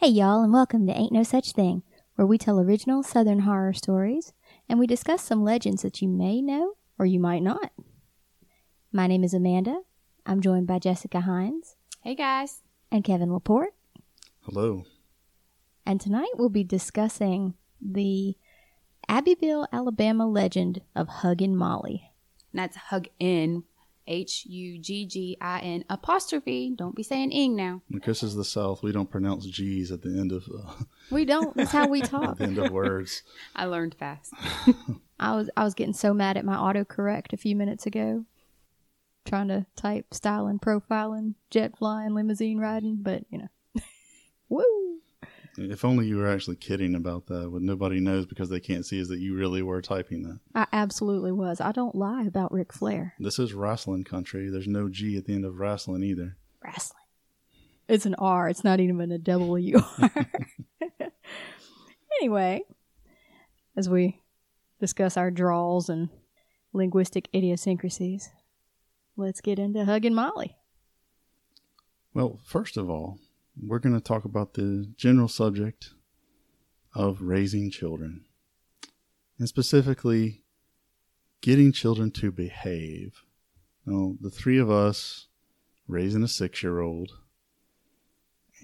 Hey, y'all, and welcome to Ain't No Such Thing, where we tell original Southern horror stories and we discuss some legends that you may know or you might not. My name is Amanda. I'm joined by Jessica Hines Hey guys. and Kevin Laporte. Hello. And tonight we'll be discussing the Abbeville, Alabama legend of Huggin' Molly. And that's hug in H U G G I N apostrophe. Don't be saying ing now. Because is the South, we don't pronounce G's at the end of uh, We don't. That's how we at talk. the end of words. I learned fast. I was I was getting so mad at my autocorrect a few minutes ago, trying to type styling, profiling, jet flying, limousine riding, but you know, woo. If only you were actually kidding about that. What nobody knows because they can't see is that you really were typing that. I absolutely was. I don't lie about Ric Flair This is wrestling country. There's no G at the end of wrestling either. wrestling. It's an R. It's not even a W. anyway, as we discuss our draws and linguistic idiosyncrasies, let's get into hugging Molly. Well, first of all, we're going to talk about the general subject of raising children, and specifically getting children to behave. Now, the three of us raising a six year old,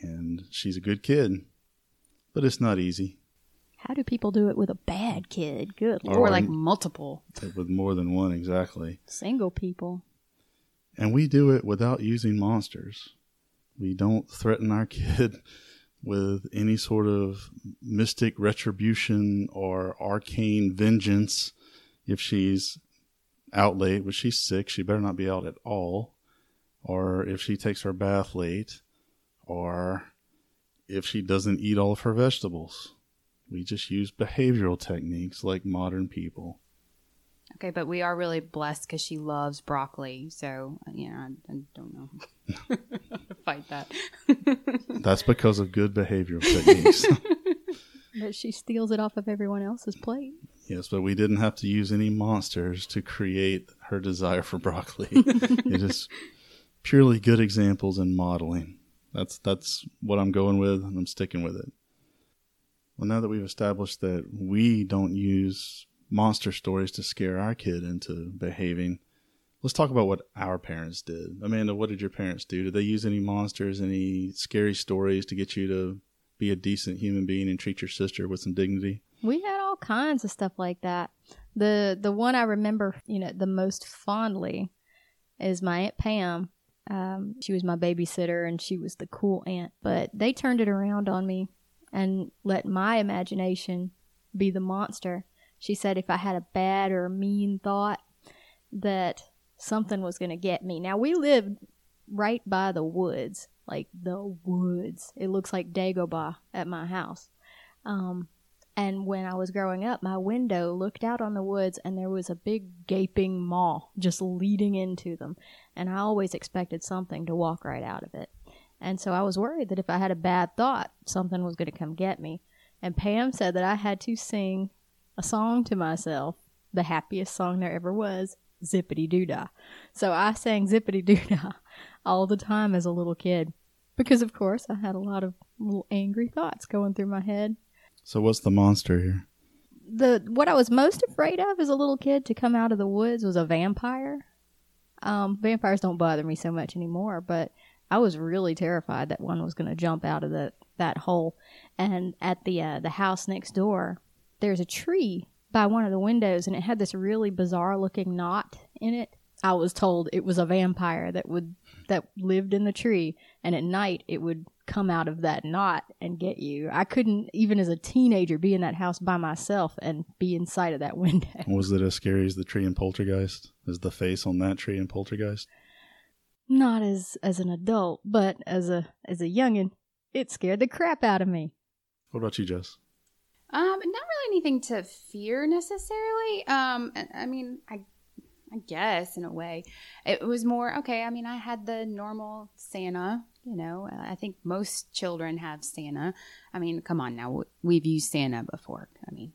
and she's a good kid, but it's not easy How do people do it with a bad kid? Good Or Or like multiple. with more than one exactly. Single people. And we do it without using monsters. We don't threaten our kid with any sort of mystic retribution or arcane vengeance if she's out late, but she's sick, she better not be out at all. Or if she takes her bath late, or if she doesn't eat all of her vegetables. We just use behavioral techniques like modern people. Okay, but we are really blessed because she loves broccoli. So, uh, you know, I, I don't know. Fight that. That's because of good behavioral techniques. But she steals it off of everyone else's plate. Yes, but we didn't have to use any monsters to create her desire for broccoli. it is purely good examples and modeling. That's that's what I'm going with, and I'm sticking with it. Well, now that we've established that we don't use monster stories to scare our kid into behaving, let's talk about what our parents did. Amanda, what did your parents do? Did they use any monsters, any scary stories to get you to be a decent human being and treat your sister with some dignity? We had all kinds of stuff like that. The the one I remember, you know, the most fondly is my aunt Pam. Um, she was my babysitter and she was the cool aunt. But they turned it around on me and let my imagination be the monster. She said if I had a bad or mean thought that something was going to get me. Now we lived right by the woods, like the woods. It looks like Dagobah at my house. Um, and when I was growing up, my window looked out on the woods and there was a big gaping maw just leading into them. And I always expected something to walk right out of it. And so I was worried that if I had a bad thought, something was going to come get me. And Pam said that I had to sing a song to myself, the happiest song there ever was, Zippity Doo Dah. So I sang Zippity Doo Dah all the time as a little kid. Because, of course, I had a lot of little angry thoughts going through my head So, what's the monster here? the what I was most afraid of as a little kid to come out of the woods was a vampire. Um, vampires don't bother me so much anymore, but I was really terrified that one was going to jump out of the that hole. And at the uh, the house next door, there's a tree by one of the windows, and it had this really bizarre looking knot in it. I was told it was a vampire that would that lived in the tree, and at night it would come out of that knot and get you. I couldn't even as a teenager be in that house by myself and be inside of that window. Was it as scary as the tree in Poltergeist? Is the face on that tree in Poltergeist? Not as as an adult, but as a as a youngin, it scared the crap out of me. What about you, Jess? Um, not really anything to fear necessarily. Um, I- mean, I, I guess in a way, it was more okay. I mean, I had the normal Santa. You know, I think most children have Santa. I mean, come on now, we've used Santa before. I mean,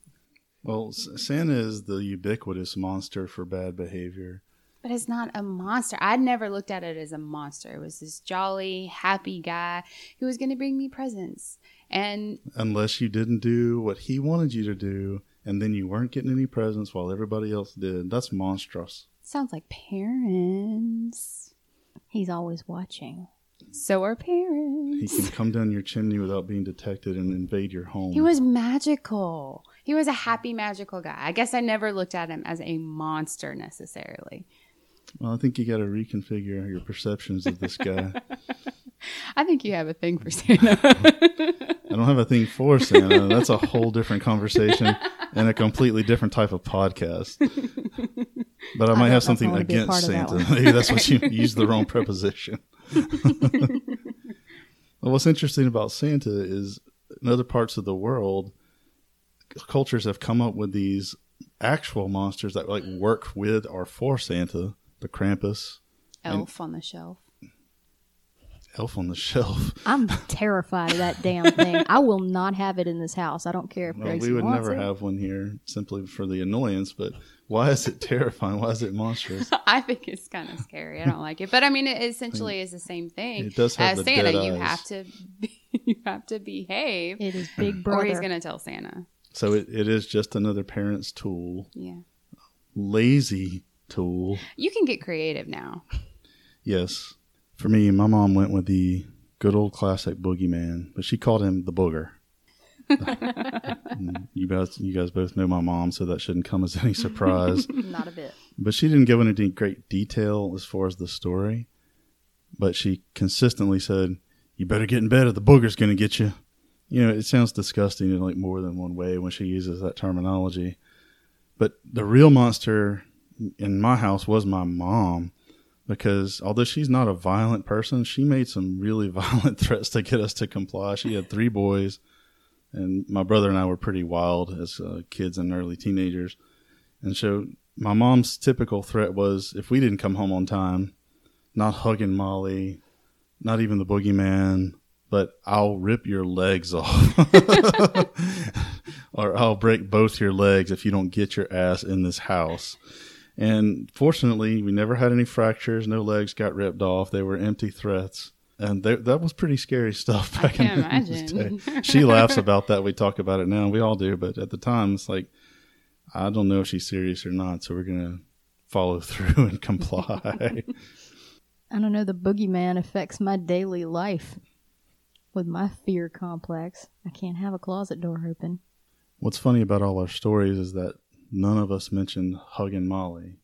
Well, Santa is the ubiquitous monster for bad behavior. But it's not a monster. I'd never looked at it as a monster. It was this jolly, happy guy who was going to bring me presents. And Unless you didn't do what he wanted you to do, and then you weren't getting any presents while everybody else did. That's monstrous. sounds like parents. He's always watching. So are parents. He can come down your chimney without being detected and invade your home. He was magical. He was a happy, magical guy. I guess I never looked at him as a monster necessarily. well, I think you got to reconfigure your perceptions of this guy. I think you have a thing for Santa. I don't have a thing for Santa. That's a whole different conversation and a completely different type of podcast. But I might don't- have something I wanna be a against of that Santa. Maybe that's what you used the wrong preposition. well, what's interesting about Santa is in other parts of the world, cultures have come up with these actual monsters that like work with or for Santa, the Krampus, Elf on the shelf. Elf on the Shelf. I'm terrified of that damn thing. I will not have it in this house. I don't care if Well, we would wants never it. have one here simply for the annoyance, but why is it terrifying? Why is it monstrous? I think it's kind of scary. I don't like it, but I mean, it essentially is the same thing. It does have As the Santa, dead you have to you have to behave, It is Big Brother. or he's gonna tell Santa. So it, it is just another parent's tool, Yeah, lazy tool. you can get creative now. Yes. For me, my mom went with the good old classic boogeyman, but she called him the booger. You guys, you guys both know my mom, so that shouldn't come as any surprise. not a bit. but she didn't go into any great detail as far as the story. But she consistently said, "You better get in bed, or the booger's going to get you." You know, it sounds disgusting in like more than one way when she uses that terminology. But the real monster in my house was my mom, because although she's not a violent person, she made some really violent threats to get us to comply. She had three boys, and my brother and I were pretty wild as uh, kids and early teenagers. And so my mom's typical threat was if we didn't come home on time, not hugging Molly, not even the boogeyman, but I'll rip your legs off. or I'll break both your legs if you don't get your ass in this house. And fortunately, we never had any fractures. No legs got ripped off. They were empty threats. And they, that was pretty scary stuff back in imagine. days. She laughs about that. We talk about it now. We all do. But at the time, it's like, I don't know if she's serious or not. So we're going to follow through and comply. I don't know. The boogeyman affects my daily life with my fear complex. I can't have a closet door open. What's funny about all our stories is that none of us mentioned hugging Molly.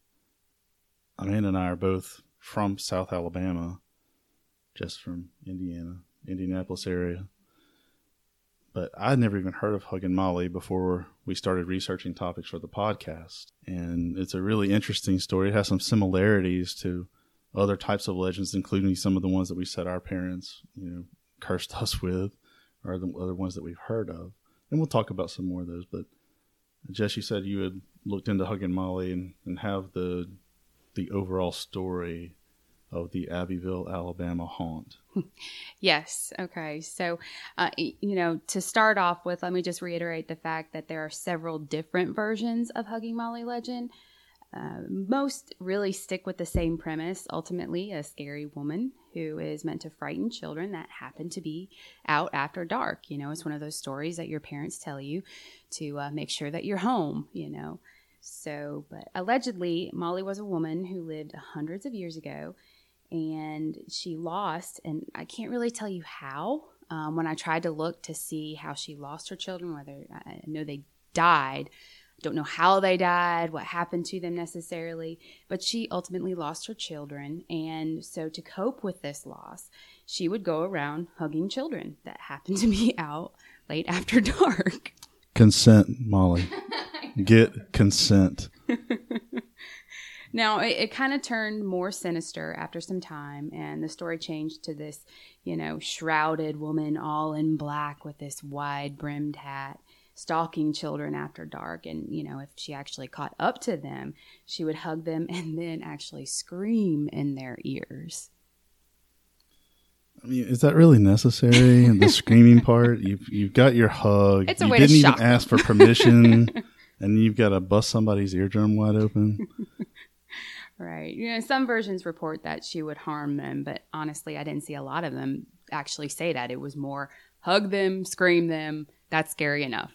Amanda and I are both from South Alabama, just from Indiana, Indianapolis area. But I'd never even heard of hugging Molly before we started researching topics for the podcast. And it's a really interesting story. It has some similarities to other types of legends, including some of the ones that we said our parents, you know, cursed us with, or the other ones that we've heard of. And we'll talk about some more of those. But Jess, you said you had looked into hugging Molly and, and have the the overall story of the Abbeville, Alabama haunt. Yes. Okay. So, uh, you know, to start off with, let me just reiterate the fact that there are several different versions of Hugging Molly legend. Uh, most really stick with the same premise ultimately, a scary woman who is meant to frighten children that happen to be out after dark. You know, it's one of those stories that your parents tell you to uh, make sure that you're home, you know. So, but allegedly, Molly was a woman who lived hundreds of years ago and she lost and i can't really tell you how um, when i tried to look to see how she lost her children whether i know they died don't know how they died what happened to them necessarily but she ultimately lost her children and so to cope with this loss she would go around hugging children that happened to be out late after dark Consent, Molly. Get consent. Now, it, it kind of turned more sinister after some time, and the story changed to this, you know, shrouded woman all in black with this wide brimmed hat, stalking children after dark. And, you know, if she actually caught up to them, she would hug them and then actually scream in their ears. I mean, is that really necessary? the screaming part. You've you've got your hug. It's a you way to didn't shock even ask for permission, and you've got to bust somebody's eardrum wide open. Right. You know, some versions report that she would harm them, but honestly, I didn't see a lot of them actually say that. It was more hug them, scream them. That's scary enough.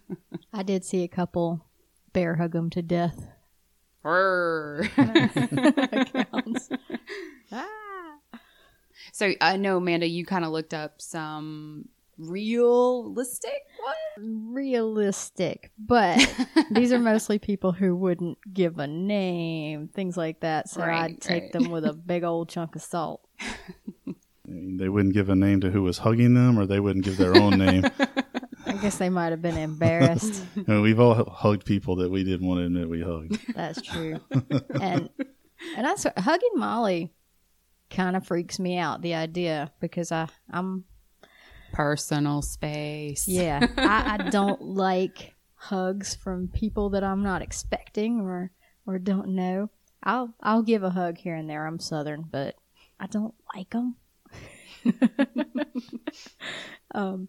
I did see a couple bear hug them to death. Accounts. Ah. so I know, Amanda, you kind of looked up some realistic ones. Realistic, but these are mostly people who wouldn't give a name, things like that. So Right, I'd take right. them with a big old chunk of salt. They wouldn't give a name to who was hugging them, or they wouldn't give their own name. I guess they might have been embarrassed. I mean, we've all hugged people that we didn't want to admit we hugged. That's true. and and I swear, hugging Molly kind of freaks me out. The idea because I I'm Personal space. yeah I, I don't like hugs from people that I'm not expecting or or don't know. I'll I'll give a hug here and there. I'm Southern, but I don't like them. um,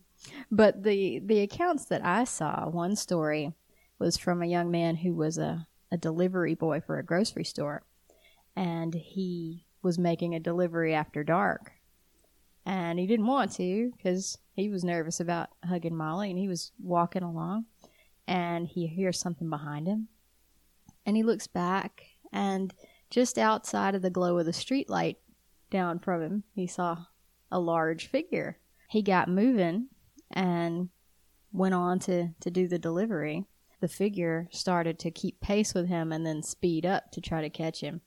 but the the accounts that I saw, one story was from a young man who was a, a delivery boy for a grocery store, and he was making a delivery after dark, and he didn't want to because he was nervous about hugging Molly, and he was walking along, and he hears something behind him, and he looks back, and just outside of the glow of the streetlight down from him, he saw a large figure. He got moving and went on to, to do the delivery. The figure started to keep pace with him and then speed up to try to catch him.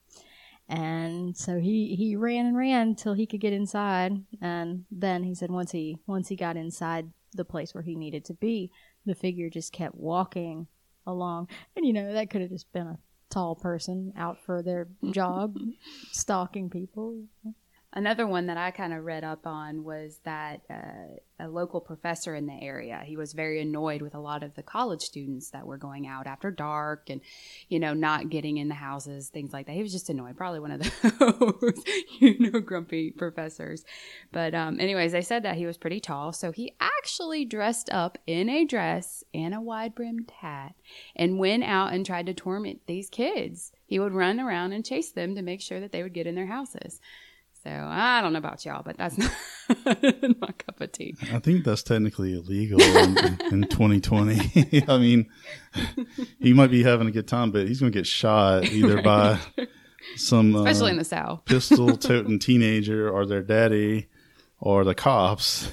And so he, he ran and ran until he could get inside. And then he said once he once he got inside the place where he needed to be, the figure just kept walking along. And you know, that could have just been a tall person out for their job, stalking people. Another one that I kind of read up on was that uh, a local professor in the area, he was very annoyed with a lot of the college students that were going out after dark and, you know, not getting in the houses, things like that. He was just annoyed, probably one of those, you know, grumpy professors. But, um, anyways, they said that he was pretty tall. So he actually dressed up in a dress and a wide brimmed hat and went out and tried to torment these kids. He would run around and chase them to make sure that they would get in their houses. So I don't know about y'all, but that's not my cup of tea. I think that's technically illegal in, in 2020. I mean, he might be having a good time, but he's going to get shot either by some Especially uh, in the South. pistol toting teenager or their daddy or the cops.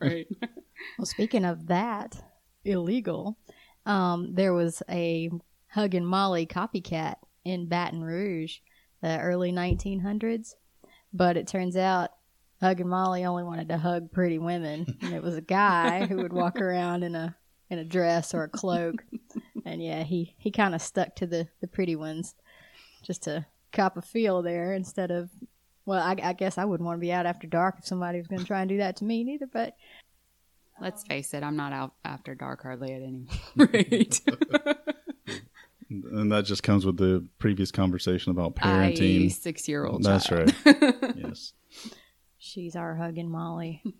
Right. Well, speaking of that, illegal, um, there was a Huggin' Molly copycat in Baton Rouge, the early 1900s. But it turns out Huggin' Molly only wanted to hug pretty women, and it was a guy who would walk around in a in a dress or a cloak. And yeah, he he kind of stuck to the the pretty ones, just to cop a feel there instead of. Well, I, I guess I wouldn't want to be out after dark if somebody was going to try and do that to me neither. But Let's face it, I'm not out after dark hardly at any rate. and that just comes with the previous conversation about I parenting. six year old. That's child. right. yes. she's our hugging Molly.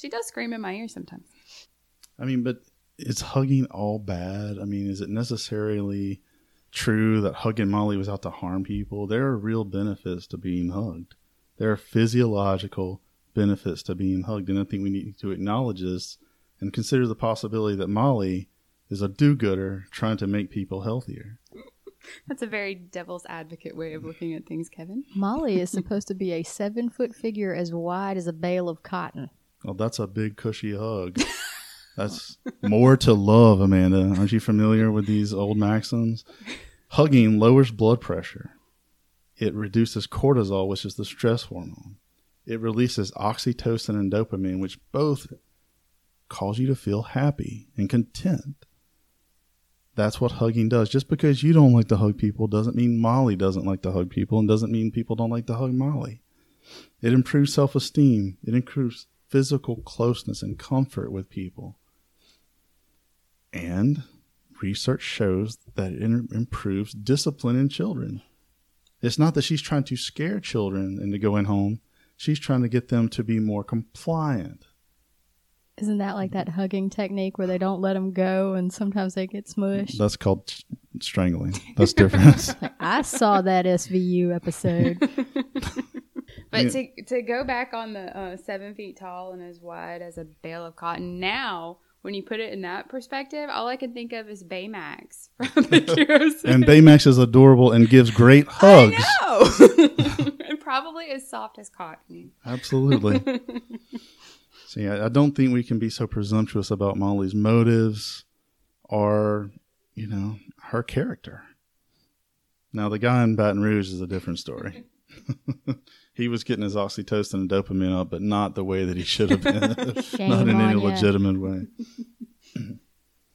She does scream in my ear sometimes. I mean, but is hugging all bad? I mean, is it necessarily true that hugging Molly was out to harm people? There are real benefits to being hugged. There are physiological benefits to being hugged, and I think we need to acknowledge this and consider the possibility that Molly is a do-gooder trying to make people healthier. That's a very devil's advocate way of looking at things, Kevin. Molly is supposed to be a seven foot figure as wide as a bale of cotton. Oh, that's a big cushy hug. That's more to love, Amanda. Aren't you familiar with these old maxims? Hugging lowers blood pressure. It reduces cortisol, which is the stress hormone. It releases oxytocin and dopamine, which both cause you to feel happy and content. That's what hugging does. Just because you don't like to hug people doesn't mean Molly doesn't like to hug people and doesn't mean people don't like to hug Molly. It improves self esteem. It improves physical closeness and comfort with people. And research shows that it improves discipline in children. It's not that she's trying to scare children into going home, she's trying to get them to be more compliant. Isn't that like that hugging technique where they don't let them go and sometimes they get smushed? That's called s- strangling. That's different. I saw that SVU episode. But Yeah. to to go back on the uh, seven feet tall and as wide as a bale of cotton. Now, when you put it in that perspective, all I can think of is Baymax from the Heroes. and Baymax is adorable and gives great hugs. I know, and probably as soft as cotton. Absolutely. See, I, I don't think we can be so presumptuous about Molly's motives or, you know, her character. Now, the guy in Baton Rouge is a different story. he was getting his oxytocin and dopamine up, but not the way that he should have been, not in any ya. legitimate way.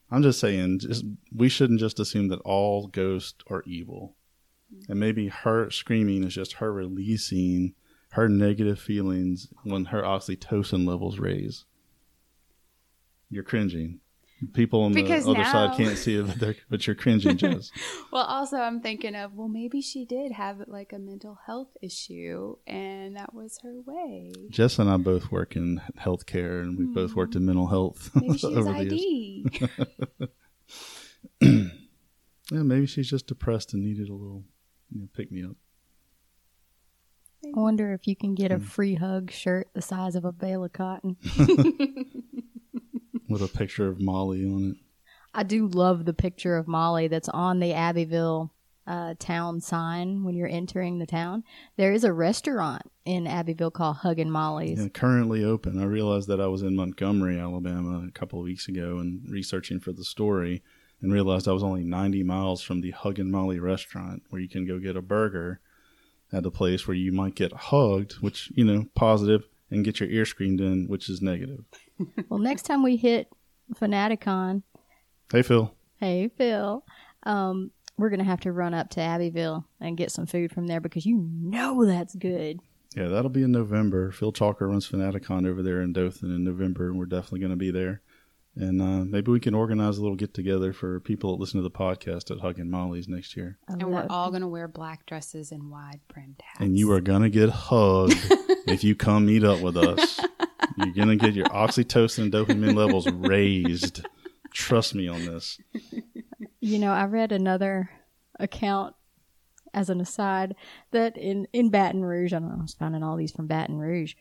I'm just saying, just we shouldn't just assume that all ghosts are evil. And maybe her screaming is just her releasing her negative feelings when her oxytocin levels raise. You're cringing. People on Because the other now- side can't see it, but, but you're cringing, Jess. Well, also, I'm thinking of well, maybe she did have like a mental health issue, and that was her way. Jess and I both work in healthcare, and we've both worked in mm-hmm. mental health Maybe she has over. ID. Yeah, maybe she's just depressed and needed a little you know, pick me up. I wonder if you can get a free hug shirt the size of a bale of cotton. with a picture of Molly on it. I do love the picture of Molly that's on the Abbeville uh, town sign when you're entering the town. There is a restaurant in Abbeville called Huggin' Molly's. Yeah, currently open. I realized that I was in Montgomery, Alabama, a couple of weeks ago, and researching for the story, and realized I was only 90 miles from the Huggin' Molly restaurant, where you can go get a burger at a place where you might get hugged, which you know, positive, and get your ear screened in, which is negative. Well, next time we hit Fanaticon, Hey, Phil. hey Phil, um, we're gonna have to run up to Abbeville and get some food from there because you know that's good. Yeah, that'll be in November. Phil Chalker runs Fanaticon over there in Dothan in November, and we're definitely going to be there. And uh, maybe we can organize a little get together for people that listen to the podcast at Huggin' Molly's next year. I and we're it. all gonna wear black dresses and wide brimmed hats. And you are going to get hugged if you come meet up with us. You're going to get your oxytocin and dopamine levels raised. Trust me on this. You know, I read another account as an aside that in, in Baton Rouge, I don't know, I was finding all these from Baton Rouge,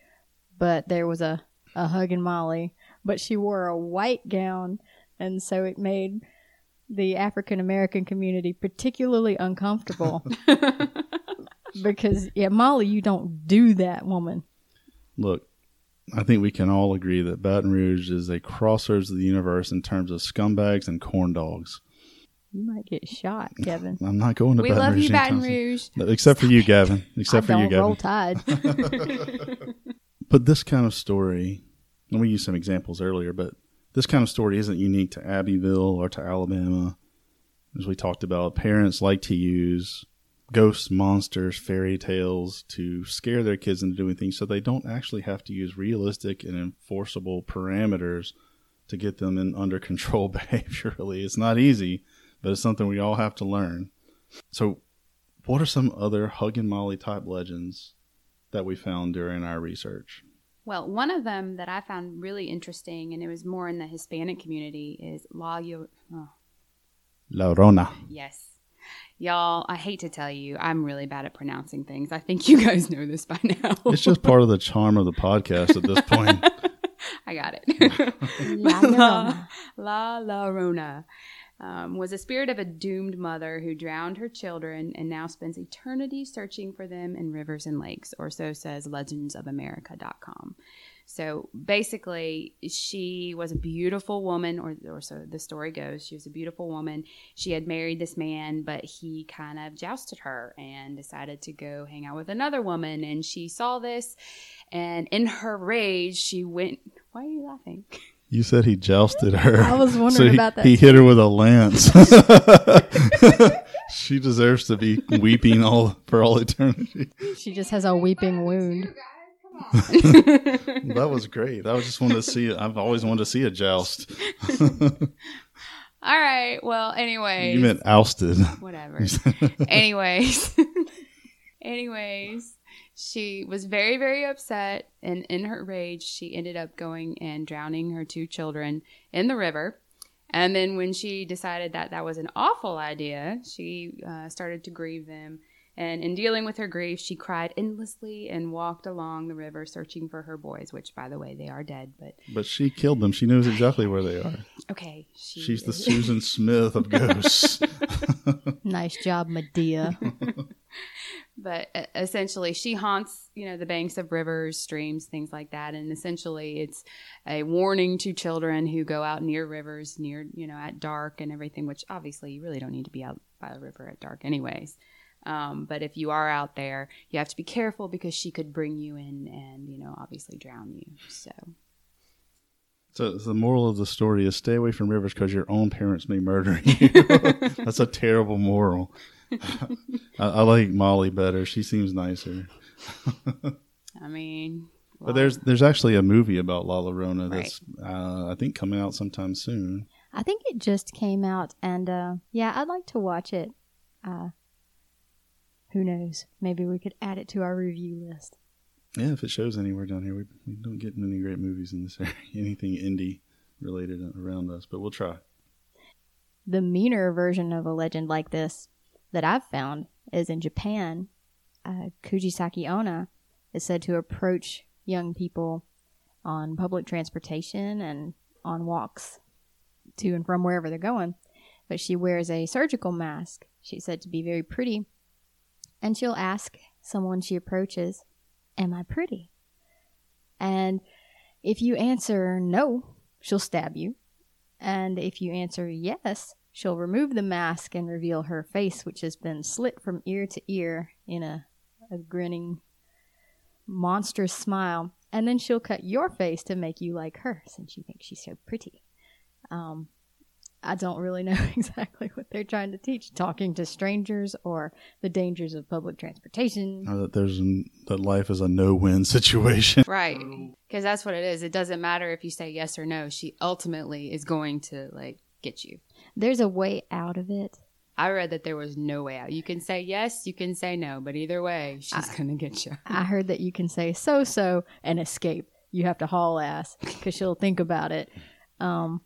but there was a, a hugging Molly, but she wore a white gown, and so it made the African American community particularly uncomfortable. because, yeah, Molly, you don't do that, woman. Look, I think we can all agree that Baton Rouge is a crossroads of the universe in terms of scumbags and corn dogs. You might get shot, Kevin. I'm not going to we Baton love Rouge you, Baton. Rouge. No, Except for you, Gavin. Except I for don't you, Gavin. roll tide. But this kind of story, and we used some examples earlier, but this kind of story isn't unique to Abbeville or to Alabama. As we talked about, parents like to use ghosts, monsters, fairy tales to scare their kids into doing things so they don't actually have to use realistic and enforceable parameters to get them in under control behaviorally. It's not easy, but it's something we all have to learn. So, what are some other Huggin' Molly type legends that we found during our research? Well, one of them that I found really interesting, and it was more in the Hispanic community, is La Yo. Oh, La Rona. yes. Y'all, I hate to tell you, I'm really bad at pronouncing things. I think you guys know this by now. It's just part of the charm of the podcast at this point. I got it. La Llorona. La La Rona um, was a spirit of a doomed mother who drowned her children and now spends eternity searching for them in rivers and lakes, or so says legendsofamerica.com. So basically, she was a beautiful woman, or, or so the story goes. She was a beautiful woman. She had married this man, but he kind of jousted her and decided to go hang out with another woman. And she saw this, and in her rage, she went. Why are you laughing? You said he jousted her. I was wondering So he, about that He hit her with a lance. she deserves to be weeping all for all eternity. She just has a weeping wound. That was great. I just wanted to see. I've always wanted to see a joust. All right. Well, anyways. You meant ousted. whatever. anyways. anyways. She was very, very upset. And in her rage, she ended up going and drowning her two children in the river. And then when she decided that that was an awful idea, she uh, started to grieve them. And in dealing with her grief, she cried endlessly and walked along the river searching for her boys, which, by the way, they are dead. But But she killed them. She knows exactly where they are. okay, she, She's the Susan Smith of ghosts. Nice job, Medea. but essentially she haunts you know the banks of rivers streams things like that and essentially it's a warning to children who go out near rivers near you know at dark and everything which obviously you really don't need to be out by the river at dark anyways um, but if you are out there you have to be careful because she could bring you in and you know obviously drown you so So the moral of the story is stay away from rivers because your own parents may murder you. That's a terrible moral. I, I like Molly better. She seems nicer. i mean But there's there's actually a movie about La Llorona that's uh, I think coming out sometime soon. I think it just came out, and uh, yeah, I'd like to watch it. Uh, who knows? Maybe we could add it to our review list. Yeah, if it shows anywhere down here, we, we don't get many great movies in this area. Anything indie related around us, but we'll try. The meaner version of a legend like this that I've found is in Japan. Uh, Kuchisake Onna is said to approach young people on public transportation and on walks to and from wherever they're going. But she wears a surgical mask. She's said to be very pretty. And she'll ask someone she approaches, Am I pretty? And if you answer no, she'll stab you. And if you answer yes, she'll remove the mask and reveal her face, which has been slit from ear to ear in a, a grinning, monstrous smile. And then she'll cut your face to make you like her since you think she's so pretty. Um, I don't really know exactly what they're trying to teach talking to strangers or the dangers of public transportation. Or that there's an, that life is a no-win situation. right because that's what it is it doesn't matter if you say yes or no she ultimately is going to like get you There's a way out of it. I read that there was no way out. You can say yes, you can say no, but either way, she's gonna get you. I heard that you can say so so and escape. You have to haul ass because she'll think about it. Um,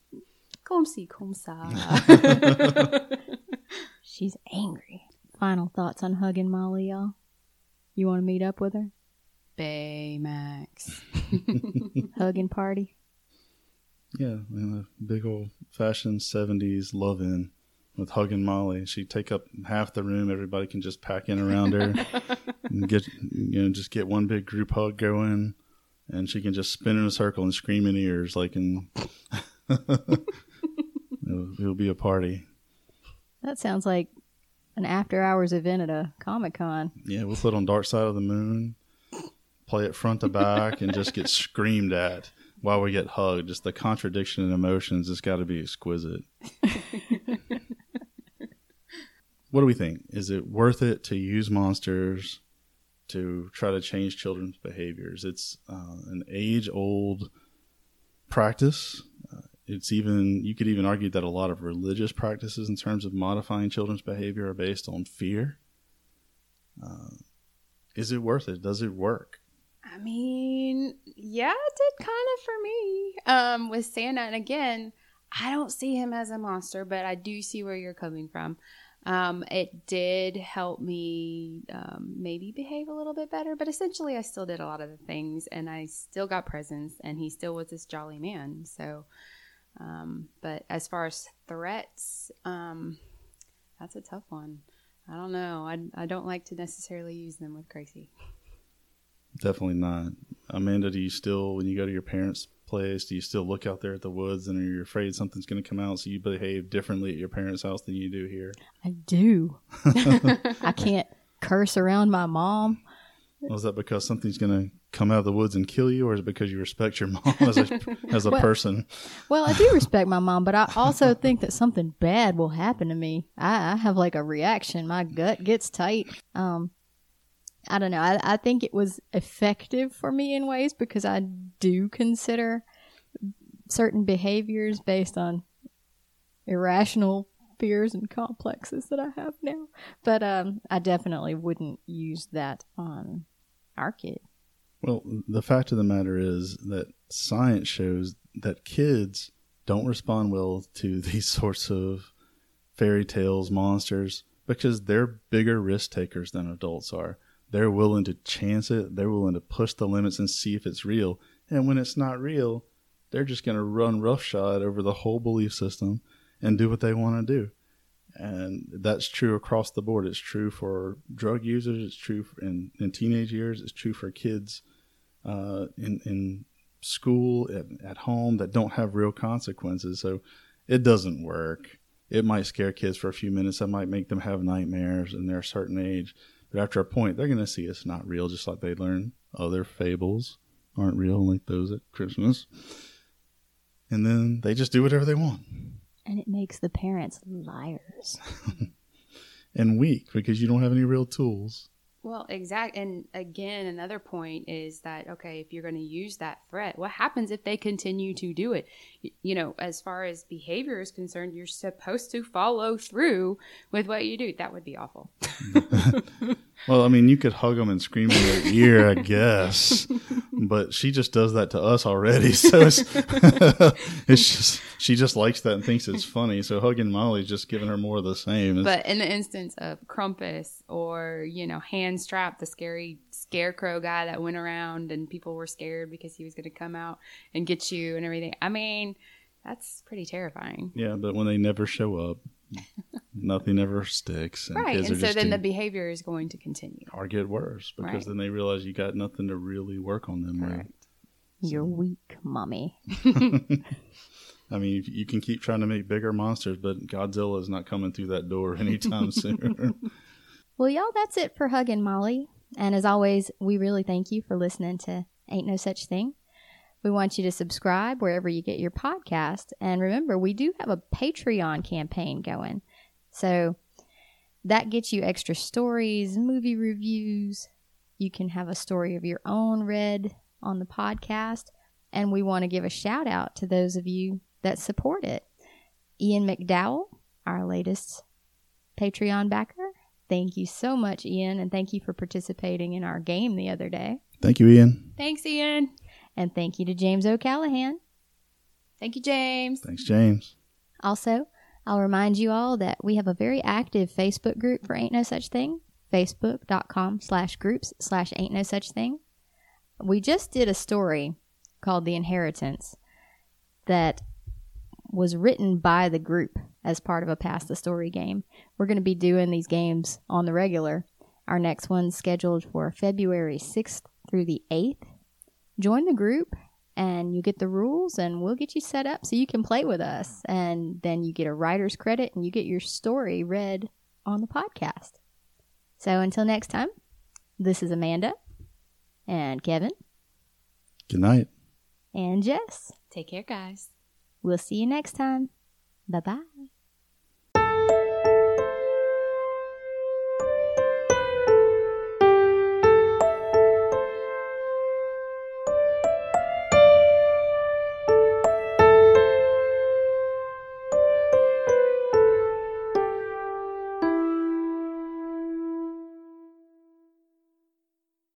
Comme si, comme ça. she's angry. Final thoughts on hugging Molly, y'all? You want to meet up with her? Baymax. Hugging party? Yeah, and a big old fashioned '70s love-in with hugging Molly. She'd take up half the room. Everybody can just pack in around her and get you know just get one big group hug going, and she can just spin in a circle and scream in ears like in. it'll, it'll be a party. That sounds like an after hours event at a Comic Con. Yeah, we'll put on Dark Side of the Moon, play it front to back, and just get screamed at while we get hugged. Just the contradiction in emotions has got to be exquisite. what do we think? Is it worth it to use monsters to try to change children's behaviors? It's uh, an age old practice. Uh, it's even, you could even argue that a lot of religious practices in terms of modifying children's behavior are based on fear. Uh, is it worth it? Does it work? I mean, yeah, it did kind of for me. Um, with Santa, and again, I don't see him as a monster, but I do see where you're coming from. Um, it did help me um, maybe behave a little bit better, but essentially, I still did a lot of the things, and I still got presents, and he still was this jolly man. So, um, but as far as threats, um, that's a tough one. I don't know. I, I don't like to necessarily use them with Gracie. Definitely not. Amanda, do you still, when you go to your parents' place, do you still look out there at the woods and are you afraid something's going to come out so you behave differently at your parents' house than you do here? I do. I can't curse around my mom. Was that because something's going to come out of the woods and kill you, or is it because you respect your mom as a, as a Well- person? Well, I do respect my mom, but I also think that something bad will happen to me. I, I have like a reaction. My gut gets tight. Um, I don't know. I, I think it was effective for me in ways because I do consider certain behaviors based on irrational fears and complexes that I have now. But um, I definitely wouldn't use that on our kid. Well, the fact of the matter is that science shows that kids don't respond well to these sorts of fairy tales, monsters, because they're bigger risk takers than adults are. They're willing to chance it, they're willing to push the limits and see if it's real. And when it's not real, they're just going to run roughshod over the whole belief system and do what they want to do. And that's true across the board. It's true for drug users. It's true in, in teenage years. It's true for kids uh, in, in school, at, at home that don't have real consequences. So it doesn't work. It might scare kids for a few minutes. That might make them have nightmares and they're a certain age. But after a point, they're going to see it's not real, just like they learn other fables aren't real, like those at Christmas. And then they just do whatever they want. And it makes the parents liars. and weak because you don't have any real tools. Well, exact. And again, another point is that okay, if you're going to use that threat, what happens if they continue to do it? You know, as far as behavior is concerned, you're supposed to follow through with what you do. That would be awful. well, I mean, you could hug them and scream in their ear, I guess, but she just does that to us already. So it's, it's just she just likes that and thinks it's funny. So hugging Molly's just giving her more of the same. But in the instance of Krampus or you know Hans Trapp, the scary scarecrow guy that went around and people were scared because he was going to come out and get you and everything. I mean, that's pretty terrifying. Yeah, but when they never show up, nothing ever sticks. And right, and so then the behavior is going to continue or get worse because right. then they realize you got nothing to really work on them Correct. with. You're weak, mommy. I mean, you can keep trying to make bigger monsters, but Godzilla is not coming through that door anytime soon. well, y'all, that's it for Hugging Molly. And as always, we really thank you for listening to Ain't No Such Thing. We want you to subscribe wherever you get your podcast. And remember, we do have a Patreon campaign going. So that gets you extra stories, movie reviews. You can have a story of your own read on the podcast. And we want to give a shout out to those of you that support it. Ian McDowell, our latest Patreon backer. Thank you so much, Ian, and thank you for participating in our game the other day. Thank you, Ian. Thanks, Ian. And thank you to James O'Callahan. Thank you, James. Thanks, James. Also, I'll remind you all that we have a very active Facebook group for Ain't No Such Thing. Facebook.com slash groups slash Ain't No Such Thing. We just did a story called The Inheritance that was written by the group as part of a Pass the Story game. We're going to be doing these games on the regular. Our next one's scheduled for February 6th through the 8th. Join the group and you get the rules and we'll get you set up so you can play with us. And then you get a writer's credit and you get your story read on the podcast. So until next time, this is Amanda and Kevin. Good night. And Jess. Take care, guys. We'll see you next time. Bye bye.